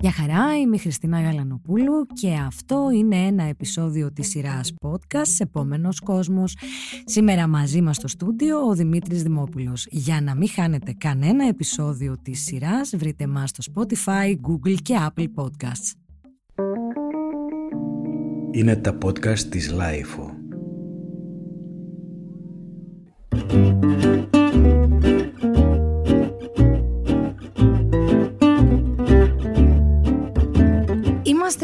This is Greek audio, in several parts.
Γεια χαρά, είμαι η Χριστίνα Γαλανοπούλου και αυτό είναι ένα επεισόδιο της σειράς podcast «Επόμενος κόσμος». Σήμερα μαζί μας στο στούντιο ο Δημήτρης Δημόπουλος. Για να μην χάνετε κανένα επεισόδιο της σειράς βρείτε μας στο Spotify, Google και Apple Podcasts. Είναι τα podcast της Lifeo.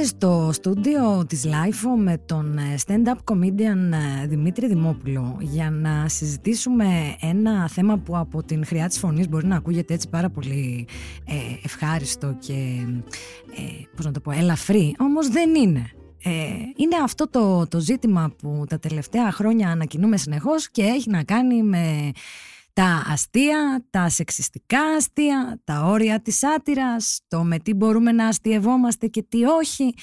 Είμαστε στο στούντιο της Lifeo με τον ε, stand-up comedian ε, Δημήτρη Δημόπουλο για να συζητήσουμε ένα θέμα που από την χρειά της φωνής μπορεί να ακούγεται έτσι πάρα πολύ ε, ευχάριστο και ε, πώς να το πω, ελαφρύ, όμως δεν είναι. Ε, είναι αυτό το, το ζήτημα που τα τελευταία χρόνια ανακοινούμε συνεχώς και έχει να κάνει με τα αστεία, τα σεξιστικά αστεία, τα όρια της σάτυρας, το με τι μπορούμε να αστειευόμαστε και τι όχι.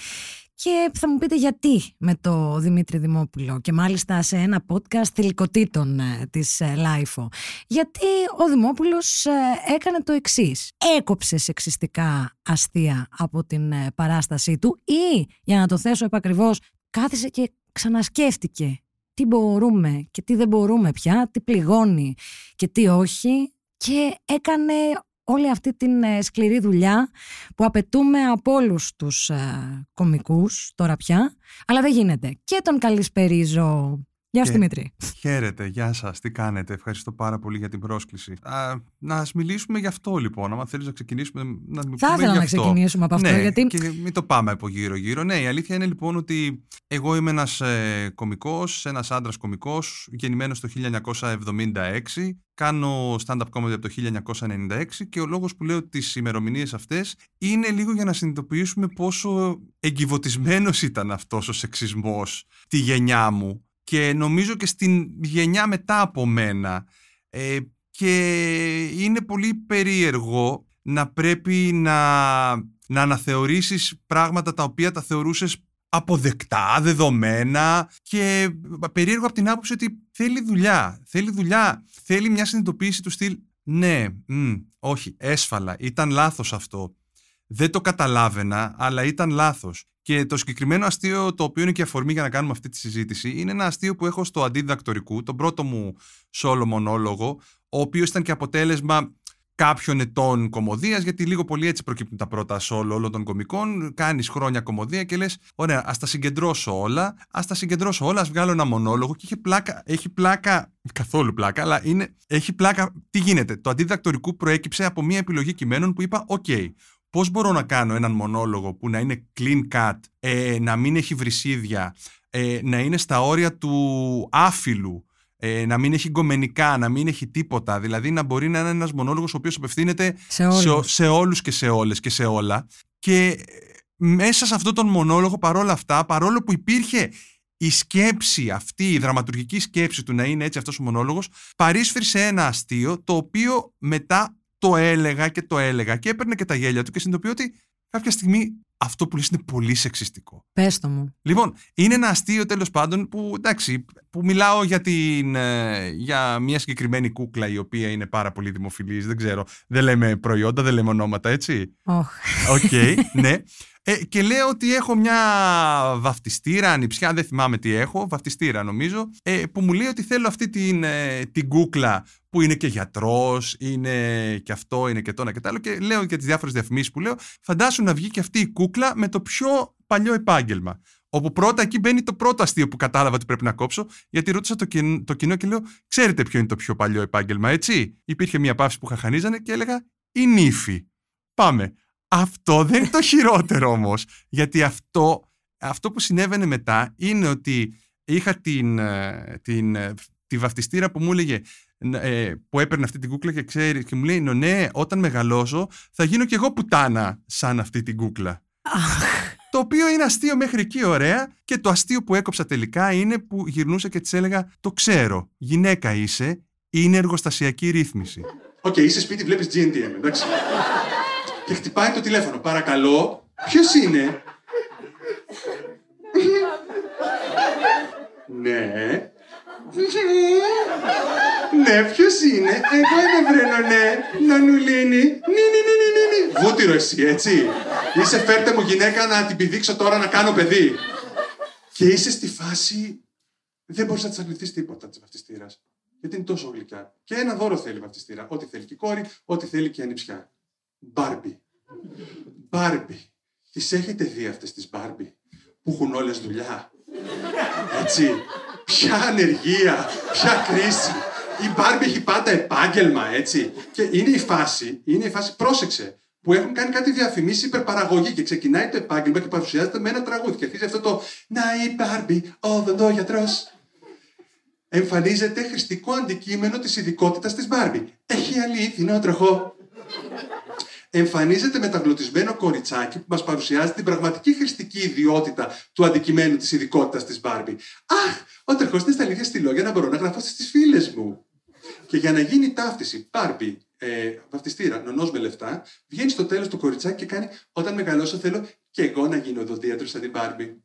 Και θα μου πείτε γιατί με το Δημήτρη Δημόπουλο και μάλιστα σε ένα podcast θηλυκοτήτων ε, της ε, LiFO. Γιατί ο Δημόπουλος ε, έκανε το εξής. Έκοψε σεξιστικά αστεία από την παράστασή του ή, για να το θέσω επακριβώς, κάθισε και ξανασκέφτηκε τι μπορούμε και τι δεν μπορούμε πια, τι πληγώνει και τι όχι και έκανε όλη αυτή την ε, σκληρή δουλειά που απαιτούμε από όλους τους ε, κομικούς τώρα πια, αλλά δεν γίνεται. Και τον καλησπερίζω Γεια σου Δημήτρη. Χαίρετε, γεια σας. Τι κάνετε, ευχαριστώ πάρα πολύ για την πρόσκληση. Α, να μιλήσουμε γι' αυτό λοιπόν. Αν θέλεις να ξεκινήσουμε να μιλήσουμε. Θα ήθελα να ξεκινήσουμε από αυτό. Ναι, γιατί... και μην το πάμε από γύρω-γύρω. Ναι, η αλήθεια είναι λοιπόν ότι εγώ είμαι ένας ε, κωμικός, ένας άντρας κωμικός, γεννημένος το 1976. Κάνω stand-up comedy από το 1996 και ο λόγος που λέω τις ημερομηνίες αυτές είναι λίγο για να συνειδητοποιήσουμε πόσο εγκυβωτισμένος ήταν αυτός ο σεξισμός τη γενιά μου και νομίζω και στην γενιά μετά από μένα. Ε, και είναι πολύ περίεργο να πρέπει να, να αναθεωρήσεις πράγματα τα οποία τα θεωρούσες αποδεκτά, δεδομένα και περίεργο από την άποψη ότι θέλει δουλειά. Θέλει δουλειά. Θέλει μια συνειδητοποίηση του στυλ ναι, όχι, έσφαλα, ήταν λάθος αυτό. Δεν το καταλάβαινα, αλλά ήταν λάθος. Και το συγκεκριμένο αστείο, το οποίο είναι και αφορμή για να κάνουμε αυτή τη συζήτηση, είναι ένα αστείο που έχω στο Αντιδακτορικό, τον πρώτο μου σόλο μονόλογο, ο οποίος ήταν και αποτέλεσμα κάποιων ετών κωμωδίας, γιατί λίγο πολύ έτσι προκύπτουν τα πρώτα σόλο όλων των κωμικών. Κάνεις χρόνια κωμωδία και λες: Ωραία, ας τα συγκεντρώσω όλα, ας τα συγκεντρώσω όλα, ας βγάλω ένα μονόλογο. Και έχει πλάκα, έχει πλάκα, καθόλου πλάκα, αλλά είναι, έχει πλάκα. Τι γίνεται, το Αντιδακτορικό προέκυψε από μια επιλογή κειμένων που είπα: Οκ, πώς μπορώ να κάνω έναν μονόλογο που να είναι clean cut, ε, να μην έχει βρυσίδια, ε, να είναι στα όρια του άφιλου, ε, να μην έχει γκομενικά, να μην έχει τίποτα. Δηλαδή να μπορεί να είναι ένας μονόλογος ο οποίος απευθύνεται σε όλους, σε, όλους και σε όλες και σε όλα. Και μέσα σε αυτόν τον μονόλογο παρόλα αυτά, παρόλο που υπήρχε η σκέψη αυτή, η δραματουργική σκέψη του να είναι έτσι αυτός ο μονόλογος, παρίσφερε ένα αστείο το οποίο μετά το έλεγα και το έλεγα και έπαιρνε και τα γέλια του και συνειδητοποιώ ότι κάποια στιγμή αυτό που λες είναι πολύ σεξιστικό. Πες το μου. Λοιπόν, είναι ένα αστείο τέλος πάντων που, εντάξει, που μιλάω για, την, ε, για μια συγκεκριμένη κούκλα η οποία είναι πάρα πολύ δημοφιλής, δεν ξέρω, δεν λέμε προϊόντα, δεν λέμε ονόματα, έτσι; OK, okay, ναι. Ε, και λέω ότι έχω μια βαφτιστήρα, ανιψιά, δεν θυμάμαι τι έχω, βαφτιστήρα νομίζω, ε, που μου λέει ότι θέλω αυτή την, ε, την κούκλα που είναι και γιατρός, είναι και αυτό, είναι και το ένα και το άλλο και λέω και τις διάφορες διαφημίσεις που λέω, φαντάσου να βγει και αυτή η κούκλα με το πιο παλιό επάγγελμα. Όπου πρώτα εκεί μπαίνει το πρώτο αστείο που κατάλαβα ότι πρέπει να κόψω, γιατί ρώτησα το, κοινό, το κοινό και λέω: Ξέρετε ποιο είναι το πιο παλιό επάγγελμα, έτσι; Υπήρχε μια παύση που χαχανίζανε και έλεγα: Η νύφη. Πάμε. Αυτό δεν είναι το χειρότερο όμως, γιατί αυτό, αυτό που συνέβαινε μετά είναι ότι είχα την, ε, την, ε, τη βαφτιστήρα που μου έλεγε ε, που έπαιρνε αυτή την κούκλα και ξέρει και μου λέει ναι όταν μεγαλώσω θα γίνω κι εγώ πουτάνα σαν αυτή την κούκλα. Το οποίο είναι αστείο μέχρι εκεί ωραία και το αστείο που έκοψα τελικά είναι που γυρνούσα και της έλεγα το ξέρω, γυναίκα είσαι, είναι εργοστασιακή ρύθμιση. OK, okay, είσαι σπίτι, βλέπεις GNTM, εντάξει. Και χτυπάει το τηλέφωνο. Παρακαλώ, ποιος είναι; ναι. Ναι, ποιος είναι; Εγώ είμαι βρένο, ναι. Νανουλίνη. Νι, νι, νι, νι, νι, νι. Βούτυρο εσύ, έτσι. Είσαι φέρτε μου γυναίκα να την πηδήξω τώρα να κάνω παιδί. Και είσαι στη φάση. Δεν μπορείς να τη αρνηθεί τίποτα της βαφτιστήρας. Γιατί είναι τόσο γλυκιά. Και ένα δώρο θέλει η βαφτιστήρα. Ό,τι θέλει και η κόρη, ό,τι θέλει και η ανιψιά. Μπάρμπι. Μπάρμπι. Τις έχετε δει αυτές τις Μπάρμπι που έχουν όλες δουλειά; Έτσι. Ποια ανεργία, ποια κρίση. Η Μπάρμπι έχει πάντα επάγγελμα, έτσι. Και είναι η φάση, είναι η φάση, πρόσεξε, που έχουν κάνει κάτι διαφημίσει υπερπαραγωγή και ξεκινάει το επάγγελμα και παρουσιάζεται με ένα τραγούδι. Και αρχίζει αυτό το Να η Μπάρμπι, ο γιατρό. Εμφανίζεται χρηστικό αντικείμενο της ειδικότητας της Μπάρμπι. Έχει αλήθινο τροχό εμφανίζεται μεταγλωτισμένο κοριτσάκι που μας παρουσιάζει την πραγματική χρηστική ιδιότητα του αντικειμένου της ειδικότητας της Μπάρμπι. Αχ, ο τρεχός είναι στα αλήθεια στη λόγια να μπορώ να γραφώ στις φίλες μου. Και για να γίνει η ταύτιση Μπάρμπι, ε, βαφτιστήρα, νονός με λεφτά, βγαίνει στο τέλος το κοριτσάκι και κάνει Όταν μεγαλώσω θέλω και εγώ να γίνω οδοντίατρος σαν την Μπάρμπι.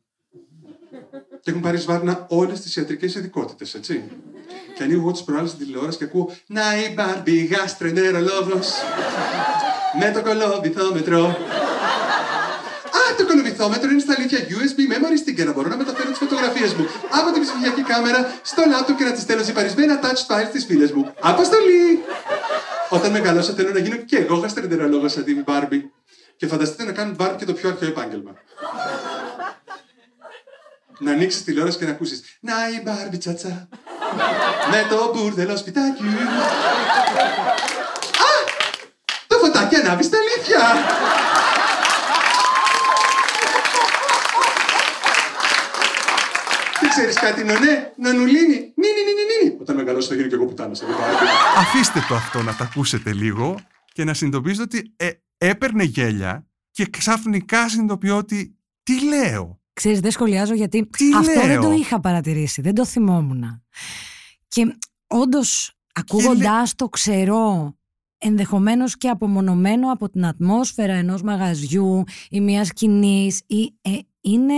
Και έχουν πάρει σβάρνα όλες τις ιατρικές ειδικότητες, έτσι. Και ανοίγω εγώ τις προάλλες στην τηλεόραση και ακούω Να η Μπάρμπι γάστρενερολόγο με το κολοβυθόμετρο. Α, το κολοβυθόμετρο είναι στα αλήθεια USB memory sticker. Μπορώ να μεταφέρω τις φωτογραφίες μου από την ψηφιακή κάμερα στο laptop και να τις στέλνω ζυπαρισμένα touch files στις φίλες μου. Αποστολή! Όταν μεγαλώσω θέλω να γίνω και εγώ γαστρεντερολόγος σαν την Barbie. Και φανταστείτε να κάνουν Barbie και το πιο αρχαίο επάγγελμα. να ανοίξεις τηλεόραση και να ακούσεις Να η Barbie τσατσα. Με το μπουρδελό σπιτάκι φωτάκι ανάβει στα αλήθεια. Τι ξέρεις κάτι, νονέ, νανουλίνη, νι, νι, νι, νι, Όταν μεγαλώσω θα γίνω και εγώ πουτάνας σε Αφήστε το αυτό να τα ακούσετε λίγο και να συνειδητοποιήσετε ότι ε, έπαιρνε γέλια και ξαφνικά συνειδητοποιώ ότι τι λέω; Ξέρεις, δεν σχολιάζω γιατί αυτό δεν το είχα παρατηρήσει, δεν το θυμόμουν. Και όντως, ακούγοντάς το ξερό ενδεχομένως και απομονωμένο από την ατμόσφαιρα ενός μαγαζιού ή μιας σκηνής ή, ε, είναι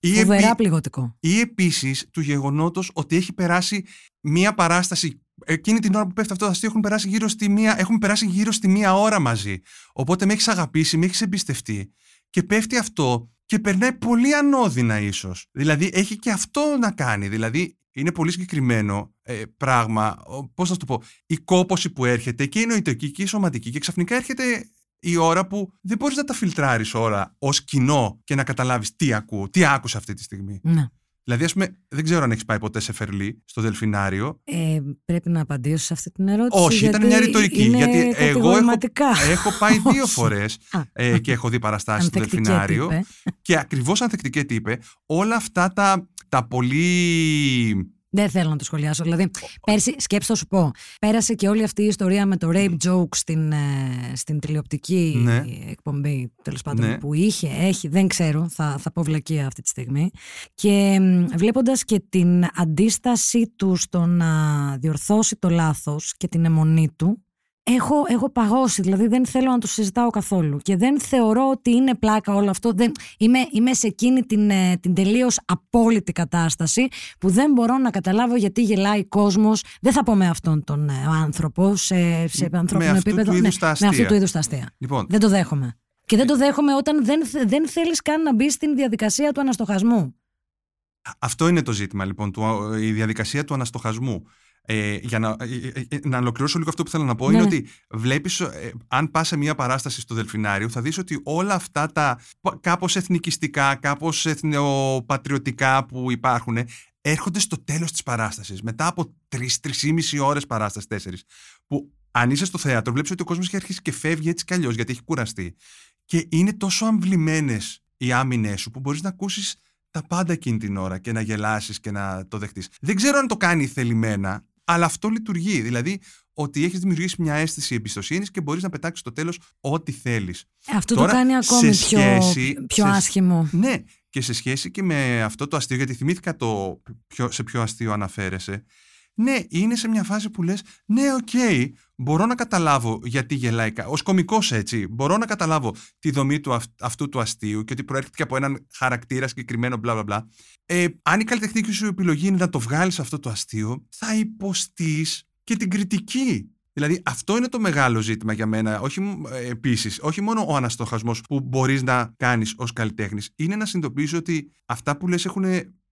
ή φοβερά επί... πληγωτικό. Ή επίσης του γεγονότος ότι έχει περάσει μια παράσταση Εκείνη την ώρα που πέφτει αυτό το αστείο έχουν περάσει γύρω στη μία, έχουν περάσει γύρω στη μία ώρα μαζί. Οπότε με έχεις αγαπήσει, με έχεις εμπιστευτεί. Και πέφτει αυτό και περνάει πολύ ανώδυνα ίσως. Δηλαδή έχει και αυτό να κάνει. Δηλαδή είναι πολύ συγκεκριμένο ε, πράγμα. Πώς θα το πω, η κόποση που έρχεται και η νοητική και η σωματική, και ξαφνικά έρχεται η ώρα που δεν μπορείς να τα φιλτράρεις ώρα ως κοινό και να καταλάβεις τι ακούω, τι άκουσα αυτή τη στιγμή. Ναι. Δηλαδή, ας πούμε, δεν ξέρω αν έχεις πάει ποτέ σε Φερλί, στο Δελφινάριο. Ε, πρέπει να απαντήσω σε αυτή την ερώτηση. Όχι, ήταν μια ρητορική. γιατί εγώ έχω, έχω πάει δύο φορές ε, και έχω δει παραστάσεις στο Δελφινάριο. Και ακριβώς ανθεκτικέ τύπε, όλα αυτά τα, τα πολύ δεν θέλω να το σχολιάσω. Δηλαδή, πέρσι, σκέψτε σου πω, πέρασε και όλη αυτή η ιστορία με το rape joke στην, ε, στην τηλεοπτική ναι. εκπομπή, τέλος πάντων, ναι. που είχε, έχει, δεν ξέρω, θα, θα πω βλακεία αυτή τη στιγμή. Και βλέποντας και την αντίστασή του στο να διορθώσει το λάθος και την αιμονή του, έχω, έχω παγώσει, δηλαδή δεν θέλω να το συζητάω καθόλου και δεν θεωρώ ότι είναι πλάκα όλο αυτό. Δεν, είμαι, είμαι σε εκείνη την, ε, την τελείως απόλυτη κατάσταση που δεν μπορώ να καταλάβω γιατί γελάει ο κόσμος. Δεν θα πω με αυτόν τον ε, άνθρωπο σε, σε ανθρώπινο επίπεδο. Ναι, με αυτού του είδους τα αστεία. Λοιπόν. Δεν το δέχομαι. Και δεν το δέχομαι όταν δεν, δεν θέλεις καν να μπεις στην διαδικασία του αναστοχασμού. Αυτό είναι το ζήτημα λοιπόν, του, η διαδικασία του αναστοχασμού. Ε, για να, ε, ε, ε, να ολοκληρώσω λίγο αυτό που θέλω να πω, είναι ναι. ότι βλέπεις, αν πας σε μια παράσταση στο Δελφινάριο, θα δεις ότι όλα αυτά τα κάπως εθνικιστικά, κάπως εθνοπατριωτικά που υπάρχουν, έρχονται στο τέλος της παράστασης. Μετά από τρεις-τρεις ώρες παράστασης, τέσσερις, που αν είσαι στο θέατρο, βλέπεις ότι ο κόσμος έχει αρχίσει και φεύγει έτσι κι αλλιώς, γιατί έχει κουραστεί. Και είναι τόσο αμβλημένες οι άμυνες σου που μπορείς να ακούσεις τα πάντα εκείνη την ώρα και να γελάσεις και να το δεχτείς. Δεν ξέρω αν το κάνει θελημένα, αλλά αυτό λειτουργεί. Δηλαδή ότι έχεις δημιουργήσει μια αίσθηση εμπιστοσύνης και μπορείς να πετάξεις στο τέλος ό,τι θέλεις. Αυτό το κάνει ακόμη πιο, σχέση, πιο άσχημο. Ναι, και σε σχέση και με αυτό το αστείο, γιατί θυμήθηκα το ποιο, σε ποιο αστείο αναφέρεσαι. Ναι, είναι σε μια φάση που λες, ναι, OK, okay, μπορώ να καταλάβω γιατί γελάει. Ως κωμικός έτσι, μπορώ να καταλάβω τη δομή του αυτού του αστείου και ότι προέρχεται και από έναν χαρακτήρα συγκεκριμένο, μπλα μπλα μπλα. Ε, αν η καλλιτεχνική σου επιλογή είναι να το βγάλεις αυτό το αστείο, θα υποστείς και την κριτική. Δηλαδή αυτό είναι το μεγάλο ζήτημα για μένα. Όχι, ε, επίσης, όχι μόνο ο αναστοχασμός που μπορείς να κάνεις ως καλλιτέχνης. Είναι να συνειδητοποιήσεις ότι αυτά που λες έχουν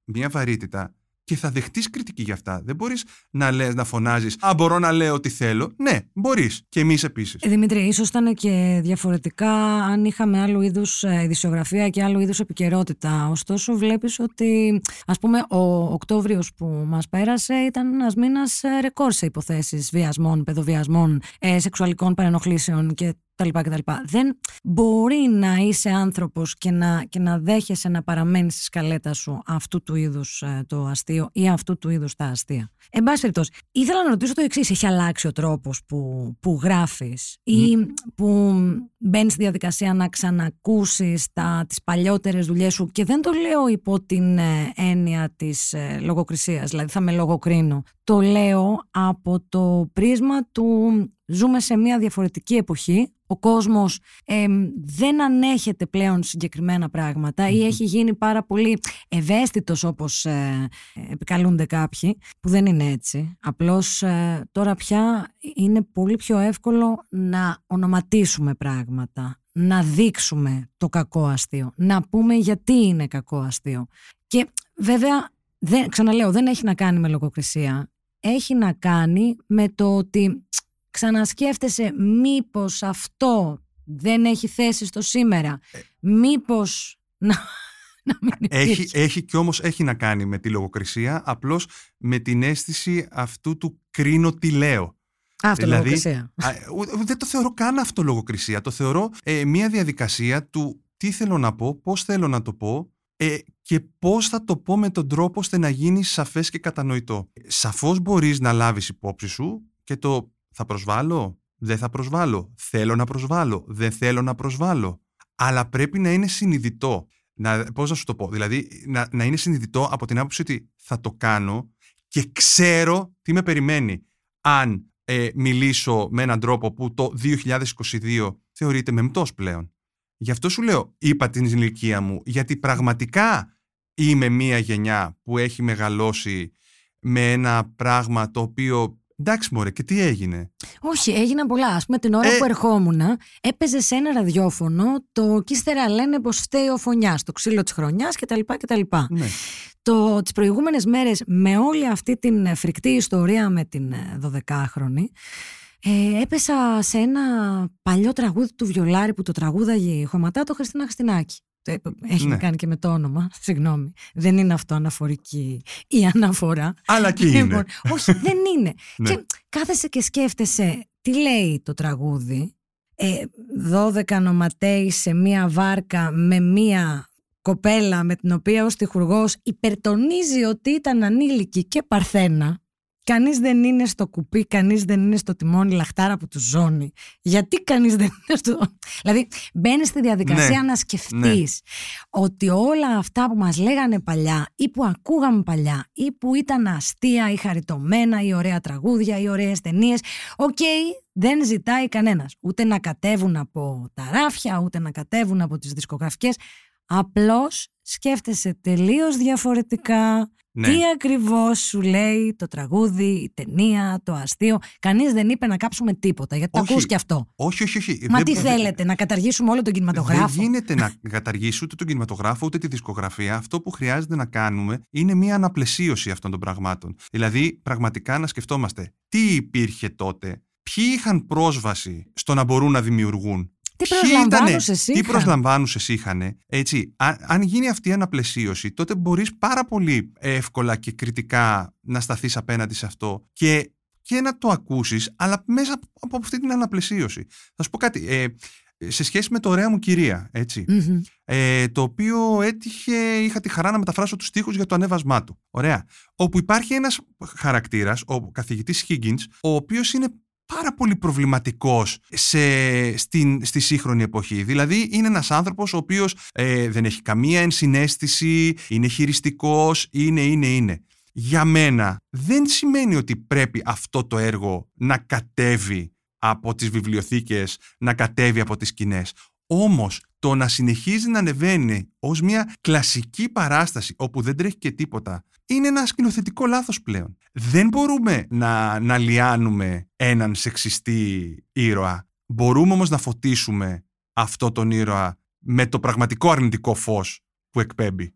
μια βαρύτητα και θα δεχτείς κριτική για αυτά. Δεν μπορείς να λες, να φωνάζεις Α, μπορώ να λέω ό,τι θέλω. Ναι, μπορείς. Και εμείς επίσης. Ε, Δημήτρη, ίσως ήταν και διαφορετικά αν είχαμε άλλου είδους ε, ειδησιογραφία και άλλου είδους επικαιρότητα. Ωστόσο, βλέπεις ότι, ας πούμε, ο Οκτώβριος που μας πέρασε ήταν ένας μήνας ε, ρεκόρ σε υποθέσεις βιασμών, παιδοβιασμών, ε, σεξουαλικών παρενοχλήσεων και δεν μπορεί να είσαι άνθρωπος και να, και να δέχεσαι να παραμένεις στη σκαλέτα σου αυτού του είδους ε, το αστείο ή αυτού του είδους τα αστεία. Εν πάση περιπτώσει, ήθελα να ρωτήσω το εξής: Έχει αλλάξει ο τρόπος που, που γράφεις ή που μπαίνεις στη διαδικασία να ξανακούσεις τα, τις παλιότερες δουλειές σου; Και δεν το λέω υπό την ε, έννοια της ε, λογοκρισίας, δηλαδή θα με λογοκρίνω. Το λέω από το πρίσμα του ζούμε σε μια διαφορετική εποχή ο κόσμος δεν ανέχεται πλέον συγκεκριμένα ή έχει γίνει πάρα πολύ ευαίσθητος όπως ε, επικαλούνται κάποιοι, που δεν είναι έτσι. Απλώς ε, τώρα πια είναι πολύ πιο εύκολο να ονοματίσουμε πράγματα, να δείξουμε το κακό αστείο, να πούμε γιατί είναι κακό αστείο. Και βέβαια, δεν, ξαναλέω, δεν έχει να κάνει με λογοκρισία. Έχει να κάνει με το ότι ξανασκέφτεσαι μήπως αυτό δεν έχει θέση στο σήμερα; Ε. Μήπως να, να μην έχει, έχει και όμως έχει να κάνει με τη λογοκρισία, απλώς με την αίσθηση αυτού του κρίνω τι λέω. Αυτό δηλαδή, λογοκρισία. δεν το θεωρώ καν αυτό λογοκρισία. Το θεωρώ ε, μια διαδικασία του τι θέλω να πω, πώς θέλω να το πω ε, και πώς θα το πω με τον τρόπο ώστε να γίνει σαφές και κατανοητό. Σαφώς μπορείς να λάβεις υπόψη σου και το θα προσβάλλω, δεν θα προσβάλλω, θέλω να προσβάλλω, δεν θέλω να προσβάλλω. Αλλά πρέπει να είναι συνειδητό. Να, πώς να σου το πω, δηλαδή να, να είναι συνειδητό από την άποψη ότι θα το κάνω και ξέρω τι με περιμένει. Αν ε, μιλήσω με έναν τρόπο που το 2022 θεωρείται μεμπτός πλέον. Γι' αυτό σου λέω, είπα την ηλικία μου, γιατί πραγματικά είμαι μία γενιά που έχει μεγαλώσει με ένα πράγμα το οποίο Εντάξει, μωρέ, και τι έγινε; Όχι, έγιναν πολλά. Α πούμε, την ώρα ε... που ερχόμουν, έπαιζε σε ένα ραδιόφωνο το και ύστερα λένε πως φταίει ο φωνιάς, το ξύλο της χρονιάς κτλ. κτλ. Ναι. Το, τις προηγούμενες μέρες με όλη αυτή την φρικτή ιστορία με την 12χρονη ε, έπεσα σε ένα παλιό τραγούδι του Βιολάρη που το τραγούδαγε η Χωματάτο Χριστίνα Χριστινάκη. Έχει να ναι. κάνει και με το όνομα. Συγγνώμη. Δεν είναι αυτό αναφορική η αναφορά. Αλλά και είναι. Λοιπόν, όχι, δεν είναι. Ναι. Και κάθεσαι και σκέφτεσαι τι λέει το τραγούδι; Ε, 12 νοματέοι σε μία βάρκα με μία κοπέλα με την οποία ο στιχουργός υπερτονίζει ότι ήταν ανήλικη και παρθένα Κανείς δεν είναι στο κουπί, κανείς δεν είναι στο τιμόνι λαχτάρα που του ζώνει. Γιατί κανείς δεν είναι στο... Δηλαδή μπαίνεις στη διαδικασία ναι, να σκεφτείς ναι. ότι όλα αυτά που μας λέγανε παλιά ή που ακούγαμε παλιά ή που ήταν αστεία ή χαριτωμένα ή ωραία τραγούδια ή ωραίες ταινίες. Οκ, δεν ζητάει κανένας ούτε να κατέβουν από τα ράφια, ούτε να κατέβουν από τις δισκογραφικές. Απλώς σκέφτεσαι τελείως διαφορετικά ναι. Τι ακριβώς σου λέει το τραγούδι, η ταινία, το αστείο. Κανείς δεν είπε να κάψουμε τίποτα, γιατί το ακούς και αυτό. Όχι, όχι, όχι. Μα τι θέλετε, να καταργήσουμε όλο τον κινηματογράφο; Δεν γίνεται να καταργήσει ούτε τον κινηματογράφο ούτε τη δισκογραφία. Αυτό που χρειάζεται να κάνουμε είναι μια αναπλαισίωση αυτών των πραγμάτων. Δηλαδή, πραγματικά να σκεφτόμαστε τι υπήρχε τότε, ποιοι είχαν πρόσβαση στο να μπορούν να δημιουργούν; Τι προσλαμβάνουσες είχαν. Τι προσλαμβάνουσες είχαν. Έτσι, αν, αν γίνει αυτή η αναπλαισίωση, τότε μπορείς πάρα πολύ εύκολα και κριτικά να σταθείς απέναντι σε αυτό και, και να το ακούσεις, αλλά μέσα από αυτή την αναπλαισίωση. Θα σου πω κάτι. Ε, σε σχέση με το ωραία μου κυρία, ε, το οποίο έτυχε, είχα τη χαρά να μεταφράσω τους στίχους για το ανέβασμά του. Ωραία. Όπου υπάρχει ένας χαρακτήρας, ο καθηγητής Higgins, ο οποίος είναι πάρα πολύ προβληματικός σε, στην, στη σύγχρονη εποχή. Δηλαδή είναι ένας άνθρωπος ο οποίος ε, δεν έχει καμία ενσυναίσθηση, είναι χειριστικός, είναι, είναι, είναι. Για μένα δεν σημαίνει ότι πρέπει αυτό το έργο να κατέβει από τις βιβλιοθήκες, να κατέβει από τις σκηνές. Όμως το να συνεχίζει να ανεβαίνει ως μια κλασική παράσταση όπου δεν τρέχει και τίποτα είναι ένα σκηνοθετικό λάθος πλέον. Δεν μπορούμε να, να λιάνουμε έναν σεξιστή ήρωα. Μπορούμε όμως να φωτίσουμε αυτό τον ήρωα με το πραγματικό αρνητικό φως που εκπέμπει.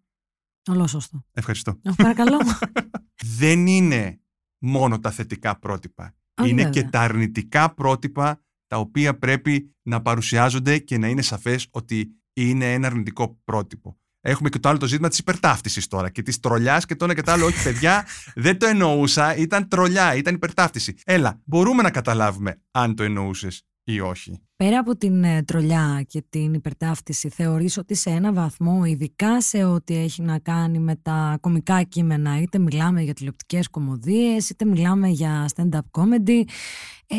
Όλο σωστό. Ευχαριστώ. Αχ, παρακαλώ. Δεν είναι μόνο τα θετικά πρότυπα. Όχι, είναι βέβαια. και τα αρνητικά πρότυπα τα οποία πρέπει να παρουσιάζονται και να είναι σαφές ότι είναι ένα αρνητικό πρότυπο. Έχουμε και το άλλο το ζήτημα της υπερτάφτιση τώρα και της τρολιάς και το ένα και το άλλο. Όχι, παιδιά, δεν το εννοούσα. Ήταν τρολιά, ήταν υπερτάφτιση. Έλα, μπορούμε να καταλάβουμε αν το εννοούσες ή όχι. Πέρα από την ε, τρολιά και την υπερτάφτιση, θεωρείς ότι σε ένα βαθμό, ειδικά σε ό,τι έχει να κάνει με τα κομικά κείμενα, είτε μιλάμε για τηλεοπτικές κομμωδίες, είτε μιλάμε για stand-up comedy, ε,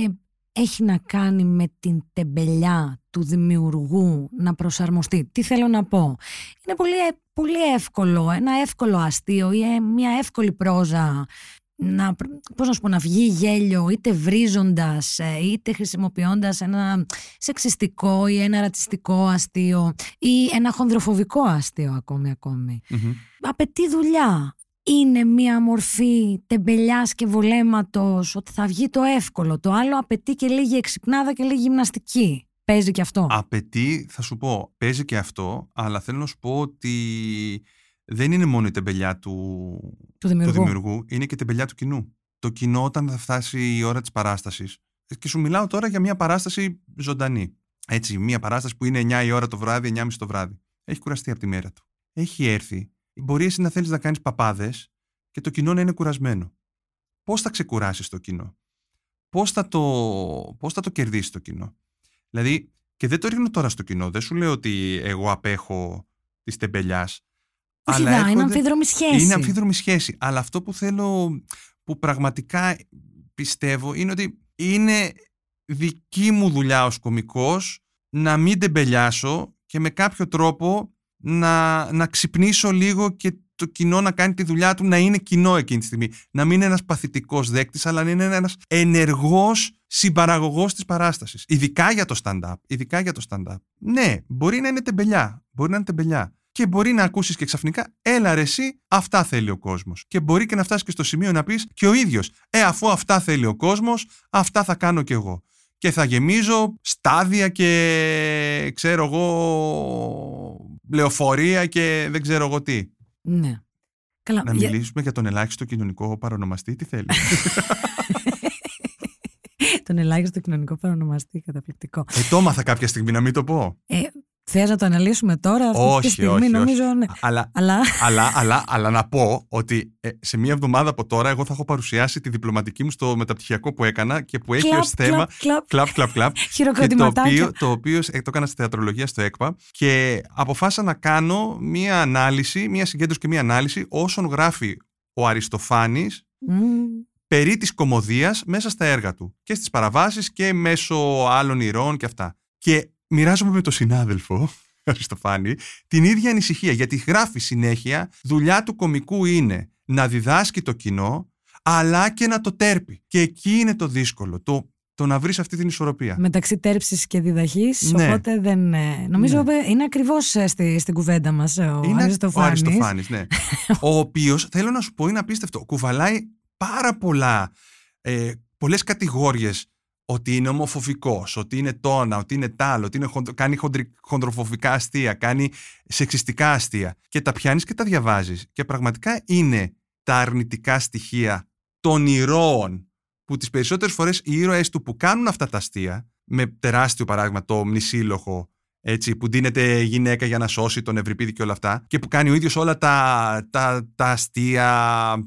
έχει να κάνει με την τεμπελιά του δημιουργού να προσαρμοστεί. Τι θέλω να πω; Είναι πολύ, ε- πολύ εύκολο, ένα εύκολο αστείο ή ε, μια εύκολη πρόζα να, πώς να σου πω, να βγει γέλιο είτε βρίζοντας ε, είτε χρησιμοποιώντας ένα σεξιστικό ή ένα ρατσιστικό αστείο ή ένα χονδροφοβικό αστείο ακόμη ακόμη. Μμμ. Απαιτεί δουλειά. Είναι μία μορφή τεμπελιάς και βολέματος ότι θα βγει το εύκολο. Το άλλο απαιτεί και λίγη εξυπνάδα και λίγη γυμναστική. Παίζει και αυτό. Απαιτεί, θα σου πω, παίζει και αυτό, αλλά θέλω να σου πω ότι δεν είναι μόνο η τεμπελιά του, του του δημιουργού. δημιουργού, είναι και η τεμπελιά του κοινού. Το κοινό όταν θα φτάσει η ώρα της παράστασης, και σου μιλάω τώρα για μια παράσταση ζωντανή. Έτσι, μια παράσταση που είναι 9 η ώρα το βράδυ, 9.30 το βράδυ. Έχει κουραστεί από τη μέρα του. Έχει έρθει. Μπορεί εσύ να θέλεις να κάνεις παπάδες και το κοινό να είναι κουρασμένο. Πώς θα ξεκουράσεις το κοινό; Πώς θα το, πώς θα το κερδίσεις το κοινό; Δηλαδή, και δεν το ρίχνω τώρα στο κοινό. Δεν σου λέω ότι εγώ απέχω της τεμπελιάς. Όχι δα, είναι αμφίδρομη σχέση. Είναι αμφίδρομη σχέση. Αλλά αυτό που θέλω, που πραγματικά πιστεύω, είναι ότι είναι δική μου δουλειά ως κωμικός να μην τεμπελιάσω και με κάποιο τρόπο να, να ξυπνήσω λίγο και το κοινό να κάνει τη δουλειά του να είναι κοινό εκείνη τη στιγμή. Να μην είναι ένας παθητικός δέκτης, αλλά να είναι ένας ενεργός συμπαραγωγός της παράστασης. Ειδικά για το stand-up. Ειδικά για το stand-up. Ναι, μπορεί να είναι τεμπελιά. Μπορεί να είναι τεμπελιά. Και μπορεί να ακούσεις και ξαφνικά, έλα ρε εσύ, αυτά θέλει ο κόσμος. Και μπορεί και να φτάσεις και στο σημείο να πεις και ο ίδιος, ε αφού αυτά θέλει ο κόσμος, αυτά θα κάνω κι εγώ. Και θα γεμίζω στάδια και ξέρω εγώ λεωφορεία και δεν ξέρω εγώ τι. Ναι. Καλά, Να για- μιλήσουμε για τον ελάχιστο κοινωνικό παρονομαστή, τι θέλει. τον ελάχιστο κοινωνικό παρονομαστή, καταπληκτικό. ε, το έμαθα κάποια στιγμή να μην το πω. Ε, θες να το αναλύσουμε τώρα, αυτή Όχι, τη στιγμή, όχι, όχι. νομίζω, ναι. Αλλά Αλλά αλλά, αλλά, αλλά να πω ότι ε, σε μία εβδομάδα από τώρα εγώ θα έχω παρουσιάσει τη διπλωματική μου στο μεταπτυχιακό που έκανα και που έχει κλαπ, ως θέμα κλαπ, κλαπ, κλαπ κλαπ κλαπ και το χειροκροτηματάκια. οποίο, το οποίο ε, το έκανα στη θεατρολογία στο ΕΚΠΑ και αποφάσισα να κάνω μία ανάλυση, μία συγκέντρωση και μία ανάλυση όσων γράφει ο Αριστοφάνης Μμμ. περί της κομμωδίας μέσα στα έργα του και στις παραβάσεις και μέσω άλλων ηρών και αυτά. Και μοιράζομαι με τον συνάδελφο Αριστοφάνη την ίδια ανησυχία γιατί γράφει συνέχεια δουλειά του κομικού είναι να διδάσκει το κοινό αλλά και να το τέρπει. Και εκεί είναι το δύσκολο, το, το να βρεις αυτή την ισορροπία. Μεταξύ τέρψης και διδαχής, Ναι. οπότε δεν... ε, Νομίζω Ναι. είναι ακριβώς ε, στη, στην κουβέντα μας ε, ο είναι Αριστοφάνης. ο Αριστοφάνης, ναι. ο οποίος, θέλω να σου πω, είναι απίστευτο. Κουβαλάει πάρα πολλά, ε, πολλές κατηγόριες ότι είναι ομοφοβικός, ότι είναι τόνα, ότι είναι τάλο, ότι είναι χοντρο- κάνει χοντρι- χοντροφοβικά αστεία, κάνει σεξιστικά αστεία. Και τα πιάνεις και τα διαβάζεις. Και πραγματικά είναι τα αρνητικά στοιχεία των ηρώων που τις περισσότερες φορές οι ήρωες του που κάνουν αυτά τα αστεία, με τεράστιο παράδειγμα το μνησίλοχο, έτσι, που δίνεται γυναίκα για να σώσει τον Ευρυπίδη και όλα αυτά και που κάνει ο ίδιος όλα τα, τα, τα αστεία,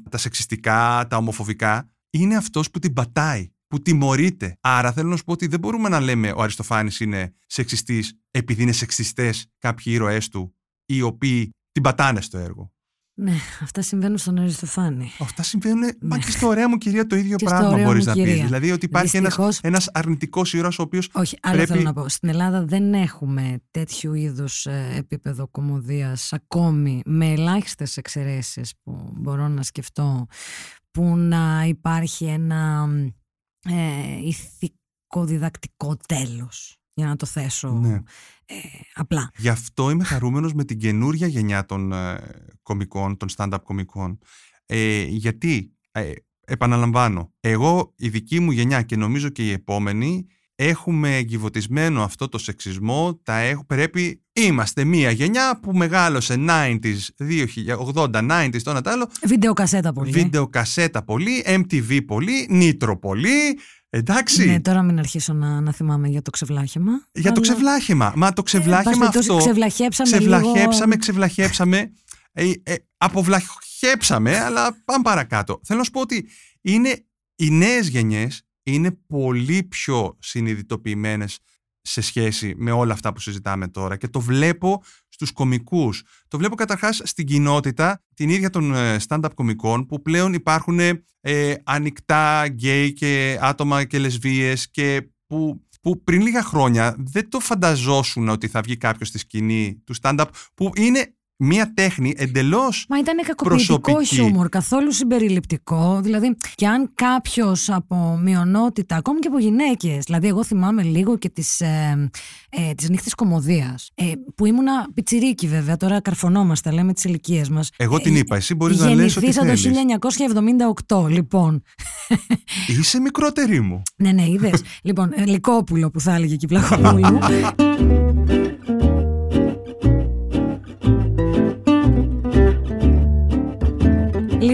τα σεξιστικά, τα ομοφοβικά, είναι αυτός που την πατάει, που τιμωρείται. Άρα θέλω να σου πω ότι δεν μπορούμε να λέμε ο Αριστοφάνης είναι σεξιστής επειδή είναι σεξιστές κάποιοι ήρωές του οι οποίοι την πατάνε στο έργο. Ναι, αυτά συμβαίνουν στον Αριστοφάνη. Αυτά συμβαίνουν, μα και στο ωραία μου κυρία το ίδιο Ναι. Και στο πράγμα ωραία μπορείς μου να πεις. κυρία. Δηλαδή ότι υπάρχει ένας, Δυστυχώς- ένας αρνητικός ήρωας ο οποίος Όχι, άλλο Πρέπει- θέλω να πω. Στην Ελλάδα δεν έχουμε τέτοιου είδους ε, επίπεδο κομμωδίας ακόμη με ελάχιστες εξαιρέσεις που μπορώ να σκεφτώ που να υπάρχει ένα ε, ηθικοδιδακτικό τέλος για να το θέσω Ναι. ε, απλά. Γι' αυτό είμαι χαρούμενος με την καινούρια γενιά των ε, κομικών, των stand-up κομικών. Ε, γιατί, ε, επαναλαμβάνω, εγώ η δική μου γενιά και νομίζω και η επόμενη έχουμε εγκυβωτισμένο αυτό το σεξισμό, τα έχ, πρέπει, είμαστε μία γενιά που μεγάλωσε 90s, 80, 90s, το ένα το άλλο. Βίντεο κασέτα πολύ. Βίντεο κασέτα πολύ, MTV πολύ, Νίτρο πολύ, εντάξει. Ναι, τώρα μην αρχίσω να, να θυμάμαι για το ξεβλάχημα. Για το αλλά- ξεβλάχημα. Μα το Ε, ξεβλάχημα εν πάση περιπτώσει, αυτό. Ξεβλαχέψαμε, Ξεβλαχέψαμε, λίγο... ξεβλαχέψαμε. Ε, ε, αποβλαχέψαμε, αλλά πάμε παρακάτω. Θέλω να σου πω ότι είναι, οι νέες γενιές είναι πολύ πιο συνειδητοποιημένες σε σχέση με όλα αυτά που συζητάμε τώρα και το βλέπω στους κομικούς. Το βλέπω καταρχάς στην κοινότητα την ίδια των ε, stand-up κομικών που πλέον υπάρχουν ε, ανοιχτά γκέι και άτομα και λεσβείες και που, που πριν λίγα χρόνια δεν το φανταζόσουν ότι θα βγει κάποιος στη σκηνή του stand-up που είναι μια τέχνη εντελώς Μα ήταν κακοποιητικό προσωπική. χιούμορ, καθόλου συμπεριληπτικό. Δηλαδή, και αν κάποιος από μειονότητα, ακόμη και από γυναίκες, δηλαδή, εγώ θυμάμαι λίγο και τις ε, ε, τις νύχτες κομμωδίας, ε, που ήμουνα πιτσιρίκι βέβαια, τώρα καρφωνόμαστε, λέμε τις ηλικίες μας. Εγώ την είπα, εσύ μπορείς να λες ό,τι Γεννηθήσα το θέλεις. 1978, λοιπόν. Είσαι μικρότερη μου. ναι, ναι, είδες. λοιπόν, ε, Λυκόπουλο που θα έλεγε εκεί Πλαχοπούλου.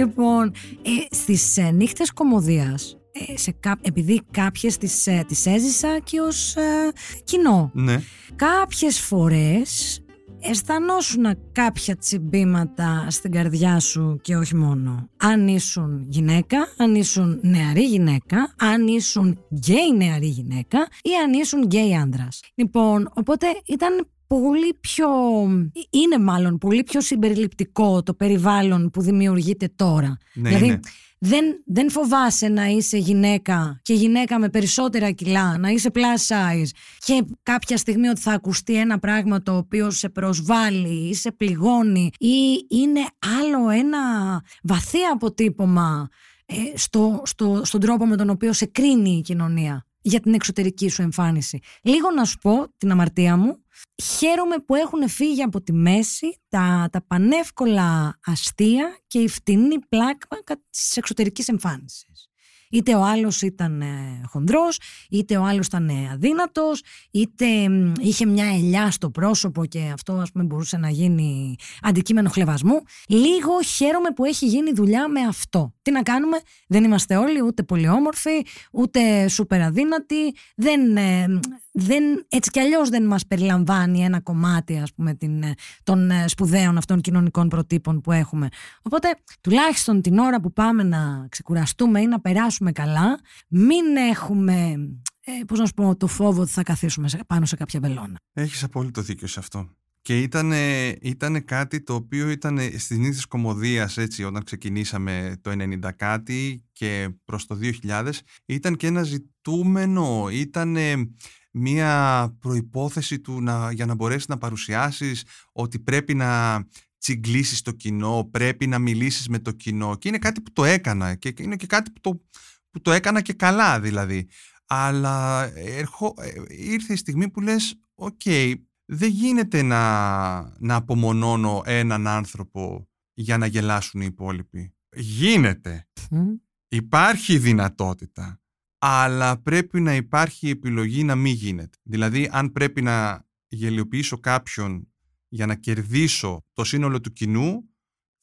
λοιπόν, ε, στις ε, νύχτες κωμωδίας, ε, σε κά- επειδή κάποιες τις, ε, τις έζησα και ως ε, κοινό, Ναι. κάποιες φορές αισθανόσουν κάποια τσιμπήματα στην καρδιά σου και όχι μόνο. Αν ήσουν γυναίκα, αν ήσουν νεαρή γυναίκα, αν ήσουν γκέι νεαρή γυναίκα ή αν ήσουν γκέι άντρας. Λοιπόν, οπότε ήταν πολύ πιο... είναι μάλλον πολύ πιο συμπεριληπτικό το περιβάλλον που δημιουργείται τώρα. Ναι, δηλαδή, είναι. δεν, δεν φοβάσαι να είσαι γυναίκα και γυναίκα με περισσότερα κιλά, να είσαι plus size και κάποια στιγμή ότι θα ακουστεί ένα πράγμα το οποίο σε προσβάλλει ή σε πληγώνει ή είναι άλλο ένα βαθύ αποτύπωμα ε, στο, στο, στον τρόπο με τον οποίο σε κρίνει η κοινωνία; Για την εξωτερική σου εμφάνιση. Λίγο να σου πω την αμαρτία μου, χαίρομαι που έχουν φύγει από τη μέση τα, τα πανεύκολα αστεία και η φτηνή πλάκμα της εξωτερικής εμφάνισης. Είτε ο άλλος ήταν ε, χονδρός, είτε ο άλλος ήταν ε, αδύνατος, είτε μ, είχε μια ελιά στο πρόσωπο και αυτό ας πούμε μπορούσε να γίνει αντικείμενο χλεβασμού. Λίγο χαίρομαι που έχει γίνει δουλειά με αυτό. Τι να κάνουμε, δεν είμαστε όλοι ούτε πολύ όμορφοι, ούτε σούπερ αδύνατοι, δεν, ε, μ, δεν, έτσι κι αλλιώς δεν μας περιλαμβάνει ένα κομμάτι ας πούμε την, ε, των ε, σπουδαίων αυτών κοινωνικών προτύπων που έχουμε. Οπότε τουλάχιστον την ώρα που πάμε να ξεκουραστούμε ή να περάσουμε καλά, μην έχουμε, ε, πώς να σου πω, το φόβο ότι θα καθίσουμε σε- πάνω σε κάποια βελόνα. Έχεις απόλυτο δίκιο σε αυτό. Και ήταν, ήτανε κάτι το οποίο ήταν στις νύχτες κομμωδίας έτσι όταν ξεκινήσαμε το 90 κάτι και προς το 2000 ήταν και ένα ζητούμενο, ήταν μια προϋπόθεση του να, για να μπορέσεις να παρουσιάσεις ότι πρέπει να τσιγκλήσεις το κοινό, πρέπει να μιλήσεις με το κοινό και είναι κάτι που το έκανα και είναι και κάτι που το, που το έκανα και καλά δηλαδή. Αλλά ερχο, ε, ήρθε η στιγμή που λες, οκ, δεν γίνεται να, να απομονώνω έναν άνθρωπο για να γελάσουν οι υπόλοιποι. Γίνεται. Μμ. Υπάρχει δυνατότητα. Αλλά πρέπει να υπάρχει επιλογή να μην γίνεται. Δηλαδή, αν πρέπει να γελιοποιήσω κάποιον για να κερδίσω το σύνολο του κοινού,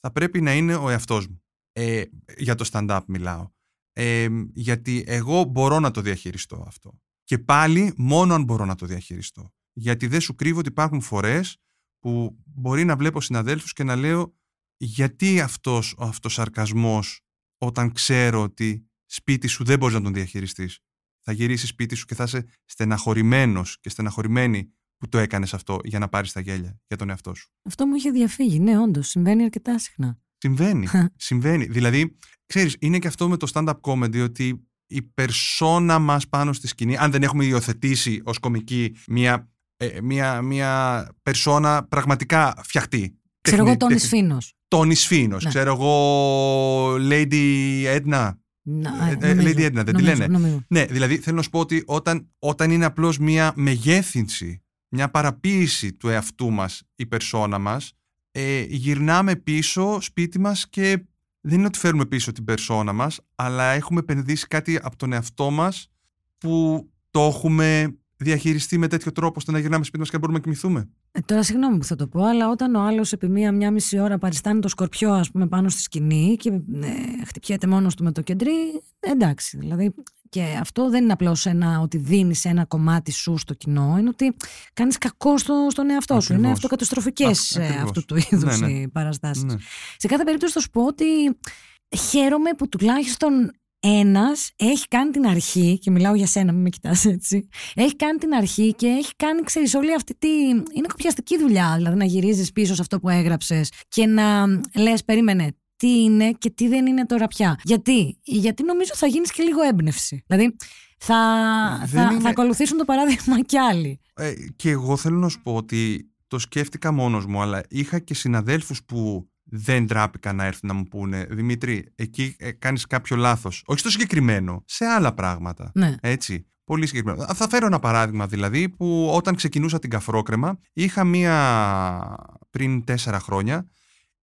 θα πρέπει να είναι ο εαυτός μου. Ε, για το stand-up μιλάω. Ε, γιατί εγώ μπορώ να το διαχειριστώ αυτό. Και πάλι μόνο αν μπορώ να το διαχειριστώ. Γιατί δεν σου κρύβω ότι υπάρχουν φορές που μπορεί να βλέπω συναδέλφους και να λέω γιατί αυτός ο αυτοσαρκασμός όταν ξέρω ότι σπίτι σου δεν μπορείς να τον διαχειριστείς. Θα γυρίσεις σπίτι σου και θα είσαι στεναχωρημένος και στεναχωρημένη που το έκανες αυτό για να πάρεις τα γέλια για τον εαυτό σου. Αυτό μου είχε διαφύγει, ναι όντως, συμβαίνει αρκετά συχνά. Συμβαίνει. συμβαίνει. Δηλαδή, ξέρεις, είναι και αυτό με το stand-up comedy ότι η περσόνα μας πάνω στη σκηνή, αν δεν έχουμε υιοθετήσει ως κομική μια, ε, μια, μια περσόνα πραγματικά φτιαχτή. Ξέρω εγώ Τεχνη- τον τεχνη- Ισφίνος. Τόνις Σφίνος, Ναι. ξέρω εγώ Lady Edna. Να, Ε, ε, νομίζω, Lady Edna, δεν τη νομίζω, λένε. νομίζω. Ναι, δηλαδή θέλω να σου πω ότι όταν, όταν είναι απλώς μια μεγέθυνση, μια παραποίηση του εαυτού μας, η περσόνα μας, ε, γυρνάμε πίσω σπίτι μας και δεν είναι ότι φέρουμε πίσω την περσόνα μας, αλλά έχουμε επενδύσει κάτι από τον εαυτό μας που το έχουμε διαχειριστεί με τέτοιο τρόπο ώστε να γυρνάμε σπίτι μας και να μπορούμε να κοιμηθούμε; Ε, τώρα συγγνώμη που θα το πω, αλλά όταν ο άλλος επί μία-μία μισή ώρα παριστάνει το σκορπιό, ας πούμε, πάνω στη σκηνή και ε, χτυπιέται μόνος του με το κεντρί, εντάξει. Δηλαδή, και αυτό δεν είναι απλώς ένα ότι δίνεις ένα κομμάτι σου στο κοινό, είναι ότι κάνεις κακό στο, στον εαυτό σου. Είναι αυτοκαταστροφικές ε, αυτού του είδου ναι, ναι. οι παραστάσεις. Ναι. Σε κάθε περίπτωση θα σου πω ότι χαίρομαι που τουλάχιστον ένας έχει κάνει την αρχή, και μιλάω για σένα, μην με κοιτάς έτσι. Έχει κάνει την αρχή και έχει κάνει, ξέρεις, όλη αυτή τη. Είναι κοπιαστική δουλειά. Δηλαδή να γυρίζεις πίσω σε αυτό που έγραψες και να λες, περίμενε, τι είναι και τι δεν είναι τώρα πια. Γιατί, Γιατί νομίζω θα γίνεις και λίγο έμπνευση. Δηλαδή θα, θα, είναι... θα ακολουθήσουν το παράδειγμα κι άλλοι. Ε, και εγώ θέλω να σου πω ότι το σκέφτηκα μόνος μου, αλλά είχα και συναδέλφους που δεν τράπηκαν να έρθουν να μου πούνε Δημήτρη, εκεί ε, κάνεις κάποιο λάθος. Όχι στο συγκεκριμένο, σε άλλα πράγματα. Ναι. Έτσι. Πολύ συγκεκριμένο. Θα φέρω ένα παράδειγμα δηλαδή που όταν ξεκινούσα την καφρόκρεμα είχα μία πριν τέσσερα χρόνια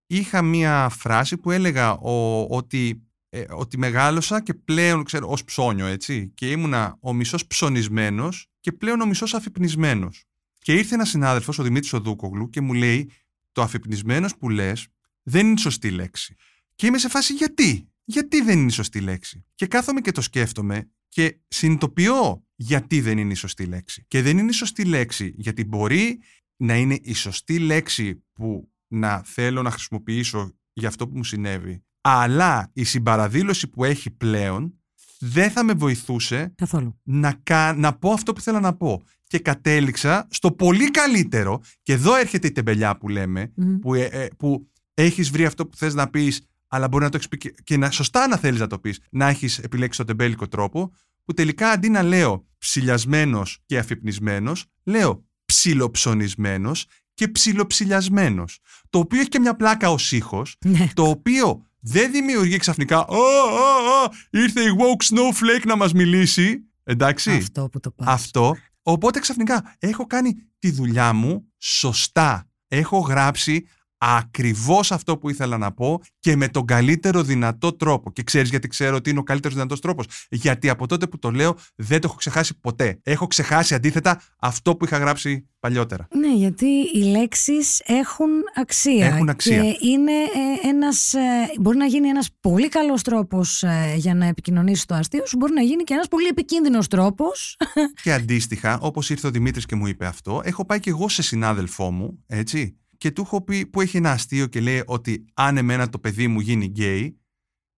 είχα μία φράση που έλεγα ο, ότι, ε, ότι μεγάλωσα και πλέον ξέρω ως ψώνιο έτσι και ήμουνα ο μισός ψωνισμένος και πλέον ο μισός αφυπνισμένος. Και ήρθε ένας συνάδελφος, ο Δημήτρης Οδούκογλου και μου λέει το αφυπνισμένος που λες δεν είναι σωστή λέξη. Και είμαι σε φάση γιατί; Γιατί δεν είναι η σωστή λέξη; Και κάθομαι και το σκέφτομαι και συνειδητοποιώ γιατί δεν είναι η σωστή λέξη. Και δεν είναι η σωστή λέξη γιατί μπορεί να είναι η σωστή λέξη που να θέλω να χρησιμοποιήσω για αυτό που μου συνέβη. Αλλά η συμπαραδήλωση που έχει πλέον δεν θα με βοηθούσε Καθόλου. Να, να πω αυτό που θέλω να πω. Και κατέληξα στο πολύ καλύτερο, και εδώ έρχεται η τεμπελιά που λέμε, που, ε, ε, που έχεις βρει αυτό που θες να πεις, αλλά μπορεί να το έχει πει και, να, σωστά να θέλεις να το πεις, να έχεις επιλέξει τον τεμπέλικο τρόπο, που τελικά αντί να λέω ψηλιασμένος και αφυπνισμένος, λέω ψιλοψωνισμένος και ψιλοψηλιασμένος. Το οποίο έχει και μια πλάκα ως ήχος, ναι. το οποίο δεν δημιουργεί ξαφνικά «Ω, ω, ω, ήρθε η woke snowflake να μας μιλήσει». Εντάξει. Αυτό που το πας. Αυτό. Οπότε ξαφνικά έχω κάνει τη δουλειά μου σωστά. Έχω γράψει ακριβώς αυτό που ήθελα να πω και με τον καλύτερο δυνατό τρόπο. Και ξέρεις γιατί ξέρω ότι είναι ο καλύτερος δυνατός τρόπος. Γιατί από τότε που το λέω δεν το έχω ξεχάσει ποτέ. Έχω ξεχάσει αντίθετα αυτό που είχα γράψει παλιότερα. Ναι, γιατί οι λέξεις έχουν αξία. Έχουν αξία. Και είναι ε, ένας, ε, μπορεί να γίνει ένας πολύ καλός τρόπος ε, για να επικοινωνήσεις το αστείο σου, μπορεί να γίνει και ένας πολύ επικίνδυνος τρόπος. Και αντίστοιχα, όπως ήρθε ο Δημήτρης και μου είπε αυτό, έχω πάει και εγώ σε συνάδελφό μου, έτσι, και του έχω πει που έχει ένα αστείο και λέει ότι αν εμένα το παιδί μου γίνει γκέι,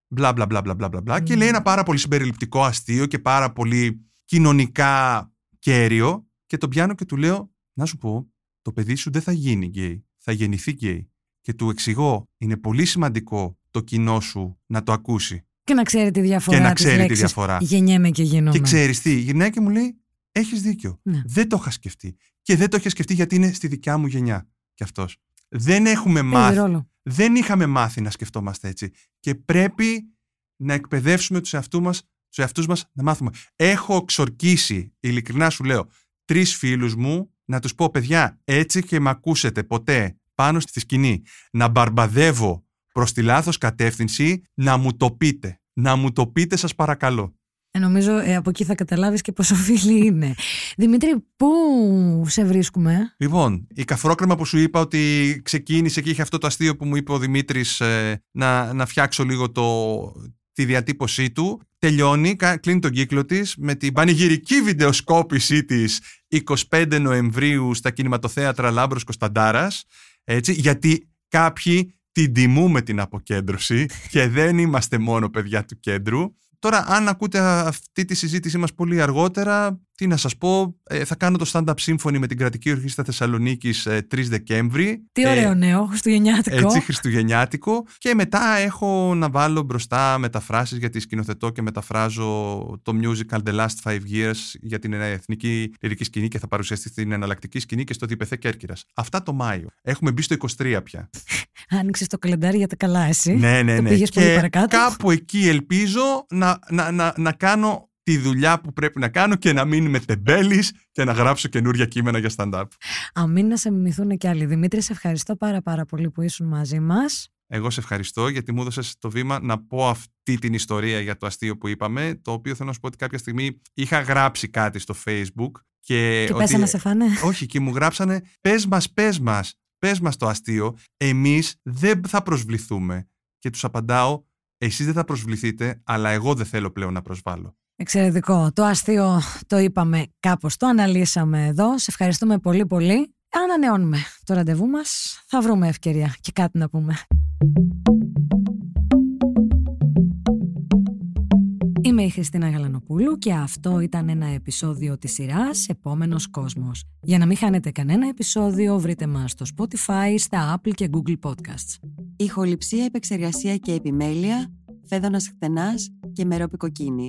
μπλα μπλα μπλα μπλα μπλα μπλα και λέει ένα πάρα πολύ συμπεριληπτικό αστείο και πάρα πολύ κοινωνικά κέριο και το πιάνω και του λέω να σου πω το παιδί σου δεν θα γίνει γκέι, θα γεννηθεί γκέι και του εξηγώ είναι πολύ σημαντικό το κοινό σου να το ακούσει. Και να ξέρει τη διαφορά. Και να ξέρει τη διαφορά. Γεννιέμαι και γίνομαι. Και ξέρεις τι, γυρνάει και μου λέει: Έχεις δίκιο. Ναι. Δεν το είχα σκεφτεί. Και δεν το είχα σκεφτεί γιατί είναι στη δικιά μου γενιά κι αυτός. Δεν έχουμε μάθει. Δεν είχαμε μάθει να σκεφτόμαστε έτσι. Και πρέπει να εκπαιδεύσουμε τους εαυτούς μας, τους εαυτούς μας να μάθουμε. Έχω ξορκίσει, ειλικρινά σου λέω, τρεις φίλους μου να τους πω παιδιά έτσι και με ακούσετε ποτέ πάνω στη σκηνή να μπαρμπαδεύω προς τη λάθος κατεύθυνση να μου το πείτε. Να μου το πείτε σας παρακαλώ. Ε, νομίζω ε, από εκεί θα καταλάβεις και πόσο φίλοι είναι. Δημήτρη, πού σε βρίσκουμε; Λοιπόν, η καφρόκρεμα που σου είπα ότι ξεκίνησε και είχε αυτό το αστείο που μου είπε ο Δημήτρης ε, να, να φτιάξω λίγο το, τη διατύπωσή του. Τελειώνει, κλείνει τον κύκλο της με την πανηγυρική βιντεοσκόπησή της 25 Νοεμβρίου στα κινηματοθέατρα Λάμπρος Κωνσταντάρας. Έτσι, γιατί κάποιοι την τιμούμε την αποκέντρωση και δεν είμαστε μόνο παιδιά του κέντρου. Τώρα, αν ακούτε αυτή τη συζήτησή μας πολύ αργότερα, τι να σας πω, ε, θα κάνω το stand-up σύμφωνη με την Κρατική Ορχήστρα Θεσσαλονίκης 3 ε, Δεκέμβρη. Τι ωραίο ε, νέο, χριστουγεννιάτικο. Έτσι, χριστουγεννιάτικο. Και μετά έχω να βάλω μπροστά μεταφράσεις γιατί σκηνοθετώ και μεταφράζω το musical The Last Five Years για την εθνική λυρική σκηνή και θα παρουσιαστεί στην εναλλακτική σκηνή και στο Διπεθέ Κέρκυρας. Αυτά το Μάιο. Έχουμε μπει στο 23 πια. Άνοιξες το καλεντάρι για τα καλά, εσύ. Ναι, ναι, ναι. Το πήγες πολύ παρακάτω. Κάπου εκεί ελπίζω να, να, να, να κάνω τη δουλειά που πρέπει να κάνω και να μείνει με τεμπέλης και να γράψω καινούργια κείμενα για stand-up. Αμήν να σε μιμηθούν και άλλοι. Δημήτρη, σε ευχαριστώ πάρα πάρα πολύ που ήσουν μαζί μας. Εγώ σε ευχαριστώ γιατί μου έδωσες το βήμα να πω αυτή την ιστορία για το αστείο που είπαμε. Το οποίο θέλω να σου πω ότι κάποια στιγμή είχα γράψει κάτι στο Facebook. Και, Και ότι... πέσανε σε φανέ. Όχι, και μου γράψανε πες μας, πες μας, πες μας το αστείο. Εμείς δεν θα προσβληθούμε. Και τους απαντάω, εσείς δεν θα προσβληθείτε, αλλά εγώ δεν θέλω πλέον να προσβάλλω. Εξαιρετικό. Το αστείο το είπαμε κάπως, το αναλύσαμε εδώ. Σε ευχαριστούμε πολύ πολύ. Ανανεώνουμε το ραντεβού μας. Θα βρούμε ευκαιρία και κάτι να πούμε. Είμαι η Χριστίνα Γαλανοπούλου και αυτό ήταν ένα επεισόδιο της σειράς «Επόμενος κόσμος». Για να μην χάνετε κανένα επεισόδιο, βρείτε μας στο Spotify, στα Apple και Google Podcasts. Ηχοληψία, επεξεργασία και επιμέλεια, φέδωνας χτενάς και μερόπικο κοκκίνη.